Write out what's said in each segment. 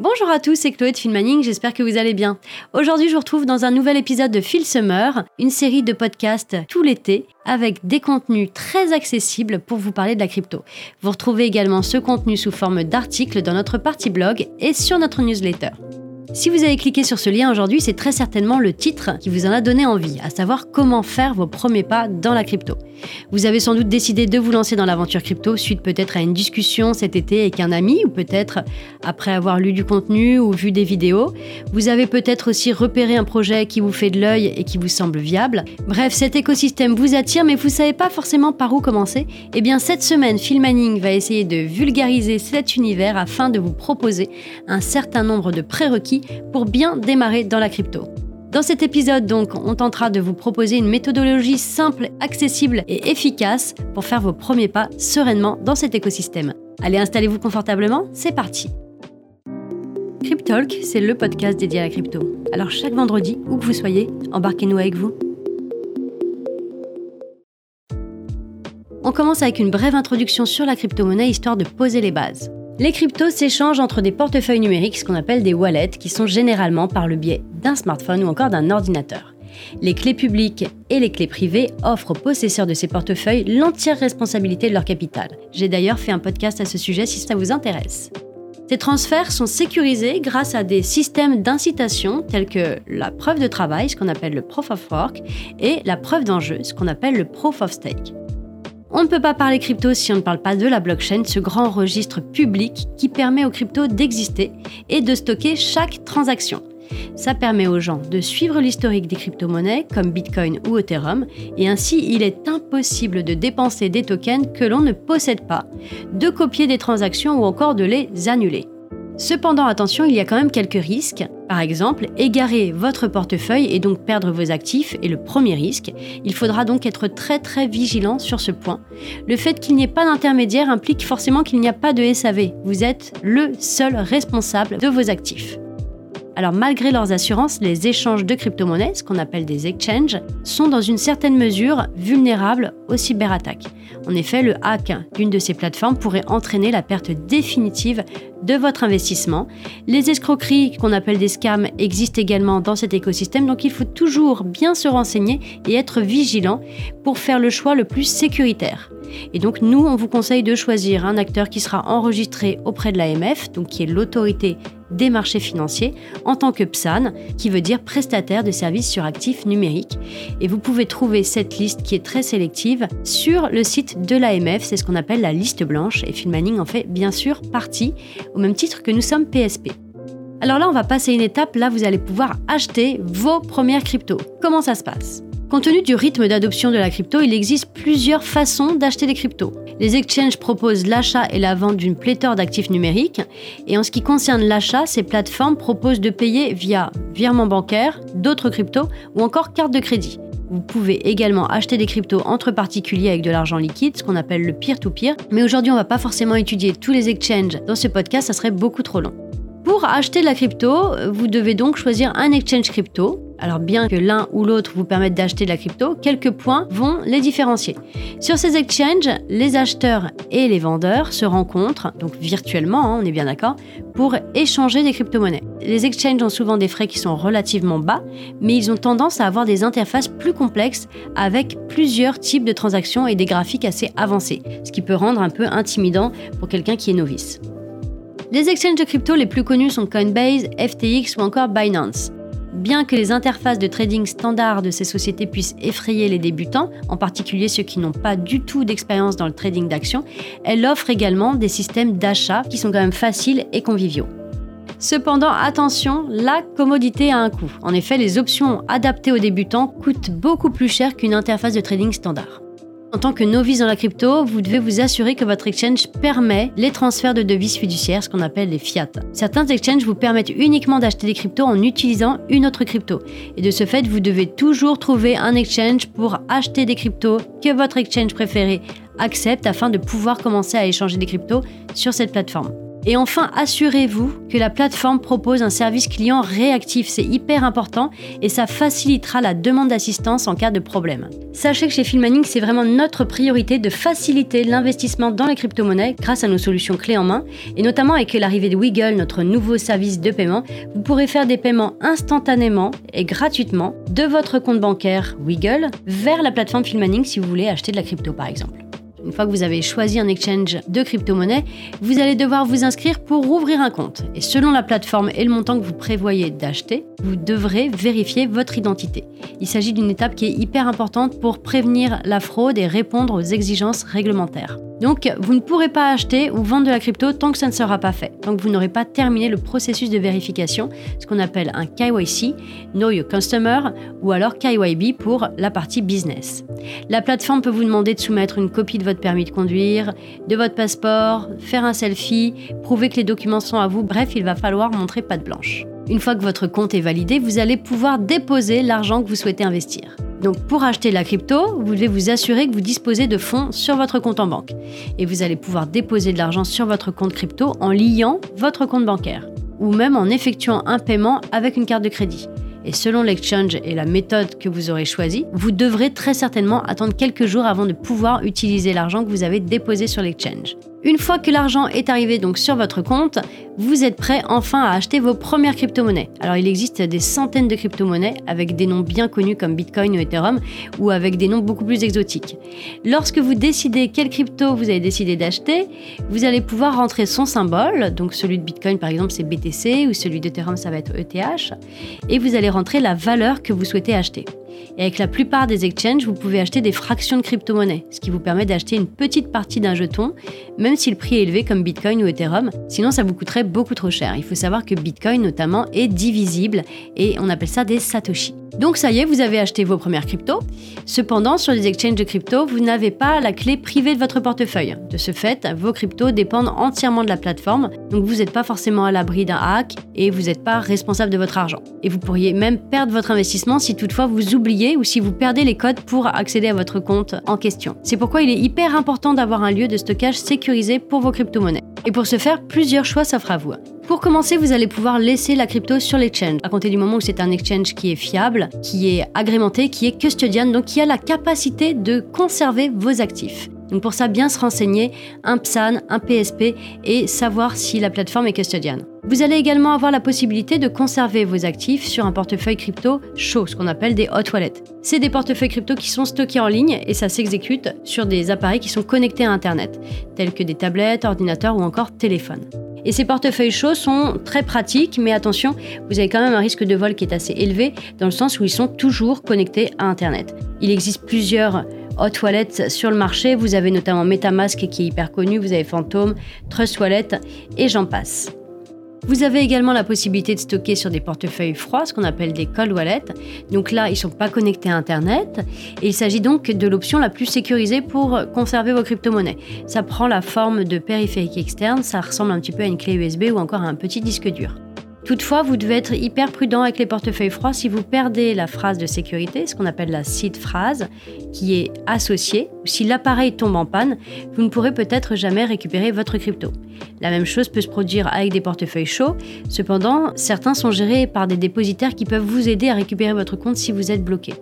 Bonjour à tous, c'est Chloé de Filmaning, j'espère que vous allez bien. Aujourd'hui, je vous retrouve dans un nouvel épisode de Phil Summer, une série de podcasts tout l'été avec des contenus très accessibles pour vous parler de la crypto. Vous retrouvez également ce contenu sous forme d'articles dans notre partie blog et sur notre newsletter. Si vous avez cliqué sur ce lien aujourd'hui, c'est très certainement le titre qui vous en a donné envie, à savoir comment faire vos premiers pas dans la crypto. Vous avez sans doute décidé de vous lancer dans l'aventure crypto suite peut-être à une discussion cet été avec un ami ou peut-être après avoir lu du contenu ou vu des vidéos. Vous avez peut-être aussi repéré un projet qui vous fait de l'œil et qui vous semble viable. Bref, cet écosystème vous attire mais vous ne savez pas forcément par où commencer. Eh bien cette semaine, Phil Manning va essayer de vulgariser cet univers afin de vous proposer un certain nombre de prérequis pour bien démarrer dans la crypto. Dans cet épisode, donc, on tentera de vous proposer une méthodologie simple, accessible et efficace pour faire vos premiers pas sereinement dans cet écosystème. Allez, installez-vous confortablement, c'est parti. Cryptalk, c'est le podcast dédié à la crypto. Alors chaque vendredi, où que vous soyez, embarquez-nous avec vous. On commence avec une brève introduction sur la crypto-monnaie histoire de poser les bases. Les cryptos s'échangent entre des portefeuilles numériques, ce qu'on appelle des wallets, qui sont généralement par le biais d'un smartphone ou encore d'un ordinateur. Les clés publiques et les clés privées offrent aux possesseurs de ces portefeuilles l'entière responsabilité de leur capital. J'ai d'ailleurs fait un podcast à ce sujet si ça vous intéresse. Ces transferts sont sécurisés grâce à des systèmes d'incitation tels que la preuve de travail, ce qu'on appelle le proof of work, et la preuve d'enjeu, ce qu'on appelle le proof of stake. On ne peut pas parler crypto si on ne parle pas de la blockchain, ce grand registre public qui permet aux cryptos d'exister et de stocker chaque transaction. Ça permet aux gens de suivre l'historique des crypto-monnaies comme Bitcoin ou Ethereum et ainsi il est impossible de dépenser des tokens que l'on ne possède pas, de copier des transactions ou encore de les annuler. Cependant, attention, il y a quand même quelques risques. Par exemple, égarer votre portefeuille et donc perdre vos actifs est le premier risque. Il faudra donc être très très vigilant sur ce point. Le fait qu'il n'y ait pas d'intermédiaire implique forcément qu'il n'y a pas de SAV. Vous êtes le seul responsable de vos actifs. Alors malgré leurs assurances, les échanges de crypto-monnaies, ce qu'on appelle des exchanges, sont dans une certaine mesure vulnérables aux cyberattaques. En effet, le hack d'une de ces plateformes pourrait entraîner la perte définitive de votre investissement. Les escroqueries qu'on appelle des scams existent également dans cet écosystème, donc il faut toujours bien se renseigner et être vigilant pour faire le choix le plus sécuritaire. Et donc nous, on vous conseille de choisir un acteur qui sera enregistré auprès de l'AMF, donc qui est l'autorité des marchés financiers, en tant que PSAN, qui veut dire prestataire de services sur actifs numériques. Et vous pouvez trouver cette liste qui est très sélective sur le site de l'AMF, c'est ce qu'on appelle la liste blanche, et Filmaning en fait bien sûr partie, au même titre que nous sommes PSP. Alors là, on va passer une étape, là vous allez pouvoir acheter vos premières cryptos. Comment ça se passe? Compte tenu du rythme d'adoption de la crypto, il existe plusieurs façons d'acheter des cryptos. Les exchanges proposent l'achat et la vente d'une pléthore d'actifs numériques. Et en ce qui concerne l'achat, ces plateformes proposent de payer via virement bancaire, d'autres cryptos ou encore carte de crédit. Vous pouvez également acheter des cryptos entre particuliers avec de l'argent liquide, ce qu'on appelle le peer-to-peer. Mais aujourd'hui, on ne va pas forcément étudier tous les exchanges dans ce podcast, ça serait beaucoup trop long. Pour acheter de la crypto, vous devez donc choisir un exchange crypto. Alors bien que l'un ou l'autre vous permette d'acheter de la crypto, quelques points vont les différencier. Sur ces exchanges, les acheteurs et les vendeurs se rencontrent, donc virtuellement, hein, on est bien d'accord, pour échanger des crypto-monnaies. Les exchanges ont souvent des frais qui sont relativement bas, mais ils ont tendance à avoir des interfaces plus complexes avec plusieurs types de transactions et des graphiques assez avancés, ce qui peut rendre un peu intimidant pour quelqu'un qui est novice. Les exchanges de crypto les plus connus sont Coinbase, FTX ou encore Binance. Bien que les interfaces de trading standard de ces sociétés puissent effrayer les débutants, en particulier ceux qui n'ont pas du tout d'expérience dans le trading d'actions, elles offrent également des systèmes d'achat qui sont quand même faciles et conviviaux. Cependant, attention, la commodité a un coût. En effet, les options adaptées aux débutants coûtent beaucoup plus cher qu'une interface de trading standard. En tant que novice dans la crypto, vous devez vous assurer que votre exchange permet les transferts de devises fiduciaires, ce qu'on appelle les fiat. Certains exchanges vous permettent uniquement d'acheter des cryptos en utilisant une autre crypto. Et de ce fait, vous devez toujours trouver un exchange pour acheter des cryptos que votre exchange préféré accepte afin de pouvoir commencer à échanger des cryptos sur cette plateforme. Et enfin, assurez-vous que la plateforme propose un service client réactif. C'est hyper important et ça facilitera la demande d'assistance en cas de problème. Sachez que chez Filmaning, c'est vraiment notre priorité de faciliter l'investissement dans les crypto-monnaies grâce à nos solutions clés en main. Et notamment avec l'arrivée de Wiggle, notre nouveau service de paiement, vous pourrez faire des paiements instantanément et gratuitement de votre compte bancaire Wiggle vers la plateforme Filmaning si vous voulez acheter de la crypto par exemple. Une fois que vous avez choisi un exchange de crypto-monnaie, vous allez devoir vous inscrire pour ouvrir un compte. Et selon la plateforme et le montant que vous prévoyez d'acheter, vous devrez vérifier votre identité. Il s'agit d'une étape qui est hyper importante pour prévenir la fraude et répondre aux exigences réglementaires. Donc, vous ne pourrez pas acheter ou vendre de la crypto tant que ça ne sera pas fait, tant que vous n'aurez pas terminé le processus de vérification, ce qu'on appelle un KYC, Know Your Customer, ou alors KYB pour la partie business. La plateforme peut vous demander de soumettre une copie de votre permis de conduire, de votre passeport, faire un selfie, prouver que les documents sont à vous, bref, il va falloir montrer patte blanche. Une fois que votre compte est validé, vous allez pouvoir déposer l'argent que vous souhaitez investir. Donc pour acheter la crypto, vous devez vous assurer que vous disposez de fonds sur votre compte en banque. Et vous allez pouvoir déposer de l'argent sur votre compte crypto en liant votre compte bancaire ou même en effectuant un paiement avec une carte de crédit. Et selon l'exchange et la méthode que vous aurez choisie, vous devrez très certainement attendre quelques jours avant de pouvoir utiliser l'argent que vous avez déposé sur l'exchange. Une fois que l'argent est arrivé donc sur votre compte, vous êtes prêt enfin à acheter vos premières crypto-monnaies. Alors il existe des centaines de crypto-monnaies avec des noms bien connus comme Bitcoin ou Ethereum ou avec des noms beaucoup plus exotiques. Lorsque vous décidez quelle crypto vous avez décidé d'acheter, vous allez pouvoir rentrer son symbole, donc celui de Bitcoin par exemple c'est BTC ou celui d'Ethereum ça va être ETH, et vous allez rentrer la valeur que vous souhaitez acheter. Et avec la plupart des exchanges, vous pouvez acheter des fractions de crypto-monnaies, ce qui vous permet d'acheter une petite partie d'un jeton, même si le prix est élevé comme Bitcoin ou Ethereum. Sinon, ça vous coûterait beaucoup trop cher. Il faut savoir que Bitcoin, notamment, est divisible et on appelle ça des Satoshi. Donc ça y est, vous avez acheté vos premières cryptos. Cependant, sur les exchanges de crypto, vous n'avez pas la clé privée de votre portefeuille. De ce fait, vos cryptos dépendent entièrement de la plateforme, donc vous n'êtes pas forcément à l'abri d'un hack et vous n'êtes pas responsable de votre argent. Et vous pourriez même perdre votre investissement si toutefois vous oubliez ou si vous perdez les codes pour accéder à votre compte en question. C'est pourquoi il est hyper important d'avoir un lieu de stockage sécurisé pour vos crypto-monnaies. Et pour ce faire, plusieurs choix s'offrent à vous. Pour commencer, vous allez pouvoir laisser la crypto sur l'exchange, à compter du moment où c'est un exchange qui est fiable, qui est agrémenté, qui est custodian, donc qui a la capacité de conserver vos actifs. Donc pour ça, bien se renseigner, un PSAN, un PSP et savoir si la plateforme est custodiane. Vous allez également avoir la possibilité de conserver vos actifs sur un portefeuille crypto chaud, ce qu'on appelle des hot wallets. C'est des portefeuilles crypto qui sont stockés en ligne et ça s'exécute sur des appareils qui sont connectés à Internet, tels que des tablettes, ordinateurs ou encore téléphones. Et ces portefeuilles chauds sont très pratiques, mais attention, vous avez quand même un risque de vol qui est assez élevé, dans le sens où ils sont toujours connectés à Internet. Il existe plusieurs hot wallets sur le marché, vous avez notamment Metamask qui est hyper connu, vous avez Phantom, Trust Wallet et j'en passe. Vous avez également la possibilité de stocker sur des portefeuilles froids, ce qu'on appelle des cold wallets. Donc là, ils ne sont pas connectés à Internet. Et il s'agit donc de l'option la plus sécurisée pour conserver vos crypto-monnaies. Ça prend la forme de périphérique externe, ça ressemble un petit peu à une clé USB ou encore à un petit disque dur. Toutefois, vous devez être hyper prudent avec les portefeuilles froids si vous perdez la phrase de sécurité, ce qu'on appelle la seed phrase, qui est associée, ou si l'appareil tombe en panne, vous ne pourrez peut-être jamais récupérer votre crypto. La même chose peut se produire avec des portefeuilles chauds, cependant, certains sont gérés par des dépositaires qui peuvent vous aider à récupérer votre compte si vous êtes bloqué.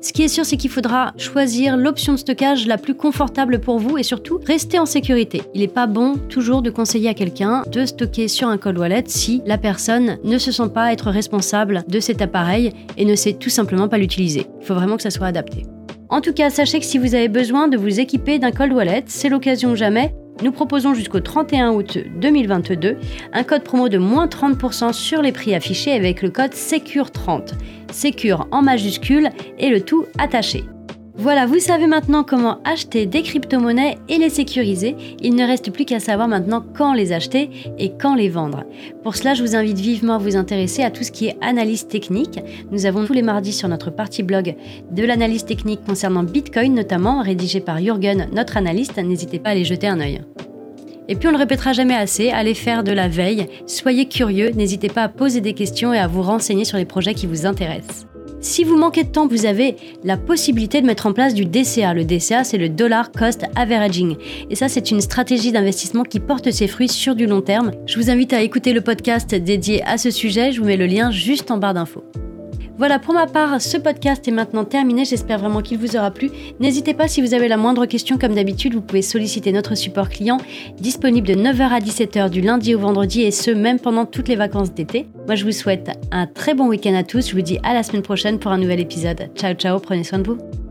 Ce qui est sûr, c'est qu'il faudra choisir l'option de stockage la plus confortable pour vous et surtout rester en sécurité. Il n'est pas bon toujours de conseiller à quelqu'un de stocker sur un cold wallet si la personne ne se sent pas être responsable de cet appareil et ne sait tout simplement pas l'utiliser. Il faut vraiment que ça soit adapté. En tout cas, sachez que si vous avez besoin de vous équiper d'un cold wallet, c'est l'occasion jamais nous proposons jusqu'au 31 août 2022 un code promo de moins 30% sur les prix affichés avec le code SECURE30. SECURE en majuscule et le tout attaché. Voilà, vous savez maintenant comment acheter des crypto-monnaies et les sécuriser. Il ne reste plus qu'à savoir maintenant quand les acheter et quand les vendre. Pour cela, je vous invite vivement à vous intéresser à tout ce qui est analyse technique. Nous avons tous les mardis sur notre partie blog de l'analyse technique concernant Bitcoin notamment, rédigée par Jürgen, notre analyste. N'hésitez pas à aller jeter un œil. Et puis on le répétera jamais assez, allez faire de la veille, soyez curieux, n'hésitez pas à poser des questions et à vous renseigner sur les projets qui vous intéressent. Si vous manquez de temps, vous avez la possibilité de mettre en place du DCA. Le DCA, c'est le Dollar Cost Averaging. Et ça, c'est une stratégie d'investissement qui porte ses fruits sur du long terme. Je vous invite à écouter le podcast dédié à ce sujet. Je vous mets le lien juste en barre d'infos. Voilà, pour ma part, ce podcast est maintenant terminé. J'espère vraiment qu'il vous aura plu. N'hésitez pas, si vous avez la moindre question, comme d'habitude, vous pouvez solliciter notre support client, disponible de 9h à 17h du lundi au vendredi, et ce, même pendant toutes les vacances d'été. Moi, je vous souhaite un très bon week-end à tous. Je vous dis à la semaine prochaine pour un nouvel épisode. Ciao, ciao, prenez soin de vous.